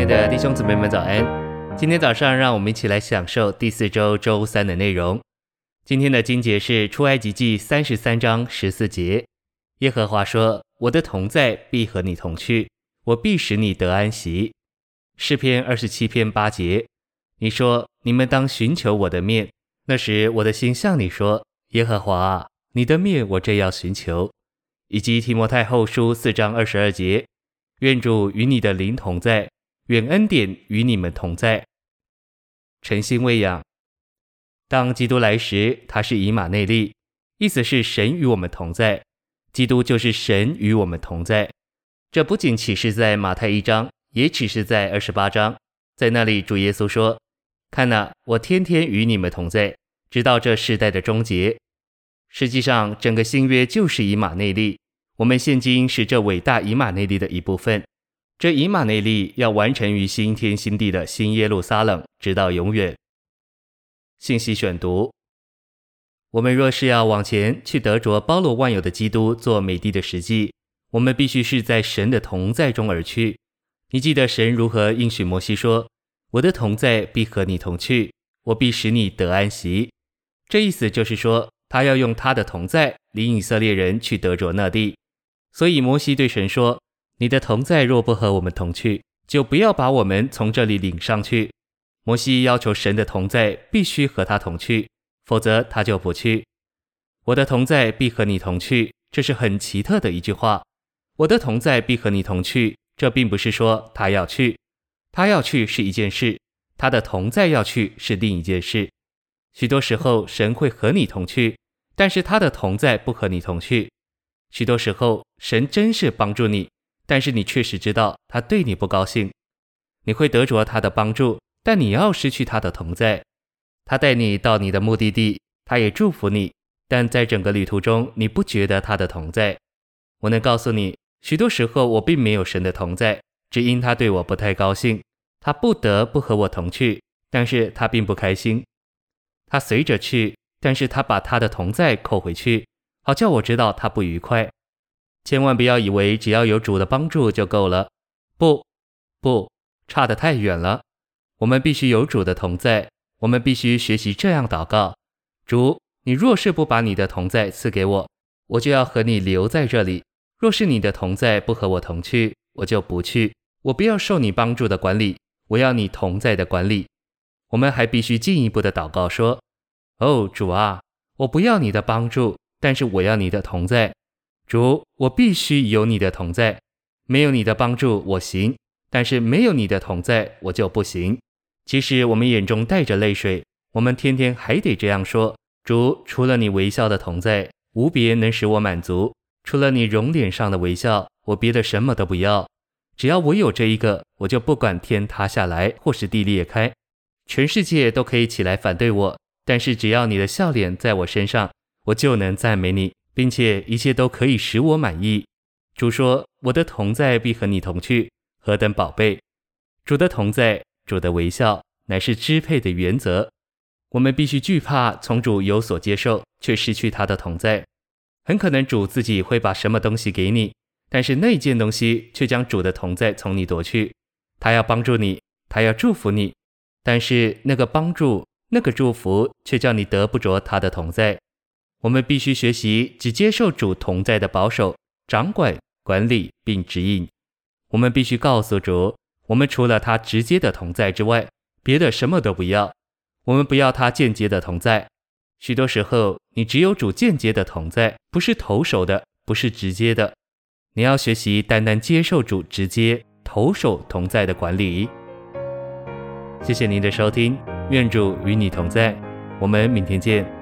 亲爱的弟兄姊妹们，早安！今天早上，让我们一起来享受第四周周三的内容。今天的经节是出埃及记三十三章十四节。耶和华说：“我的同在必和你同去，我必使你得安息。”诗篇二十七篇八节。你说：“你们当寻求我的面。”那时我的心向你说：“耶和华啊，你的面我正要寻求。”以及提摩太后书四章二十二节。愿主与你的灵同在。愿恩典与你们同在。诚心喂养。当基督来时，他是以马内利，意思是神与我们同在。基督就是神与我们同在。这不仅启示在马太一章，也启示在二十八章。在那里，主耶稣说：“看哪，我天天与你们同在，直到这世代的终结。”实际上，整个新约就是以马内利。我们现今是这伟大以马内利的一部分。这以马内利要完成于新天新地的新耶路撒冷，直到永远。信息选读：我们若是要往前去得着包罗万有的基督做美地的实际，我们必须是在神的同在中而去。你记得神如何应许摩西说：“我的同在必和你同去，我必使你得安息。”这意思就是说，他要用他的同在领以色列人去得着那地。所以摩西对神说。你的同在若不和我们同去，就不要把我们从这里领上去。摩西要求神的同在必须和他同去，否则他就不去。我的同在必和你同去，这是很奇特的一句话。我的同在必和你同去，这并不是说他要去，他要去是一件事，他的同在要去是另一件事。许多时候神会和你同去，但是他的同在不和你同去。许多时候神真是帮助你。但是你确实知道他对你不高兴，你会得着他的帮助，但你要失去他的同在。他带你到你的目的地，他也祝福你，但在整个旅途中，你不觉得他的同在。我能告诉你，许多时候我并没有神的同在，只因他对我不太高兴，他不得不和我同去，但是他并不开心。他随着去，但是他把他的同在扣回去，好叫我知道他不愉快。千万不要以为只要有主的帮助就够了，不，不，差得太远了。我们必须有主的同在，我们必须学习这样祷告：主，你若是不把你的同在赐给我，我就要和你留在这里；若是你的同在不和我同去，我就不去。我不要受你帮助的管理，我要你同在的管理。我们还必须进一步的祷告说：哦，主啊，我不要你的帮助，但是我要你的同在。主，我必须有你的同在，没有你的帮助我行，但是没有你的同在我就不行。即使我们眼中带着泪水，我们天天还得这样说：主，除了你微笑的同在，无别能使我满足；除了你容脸上的微笑，我别的什么都不要。只要我有这一个，我就不管天塌下来或是地裂开，全世界都可以起来反对我，但是只要你的笑脸在我身上，我就能赞美你。并且一切都可以使我满意。主说：“我的同在必和你同去，何等宝贝！”主的同在，主的微笑，乃是支配的原则。我们必须惧怕从主有所接受，却失去他的同在。很可能主自己会把什么东西给你，但是那件东西却将主的同在从你夺去。他要帮助你，他要祝福你，但是那个帮助、那个祝福却叫你得不着他的同在。我们必须学习只接受主同在的保守、掌管、管理并指引。我们必须告诉主，我们除了他直接的同在之外，别的什么都不要。我们不要他间接的同在。许多时候，你只有主间接的同在，不是投手的，不是直接的。你要学习单单接受主直接投手同在的管理。谢谢您的收听，愿主与你同在。我们明天见。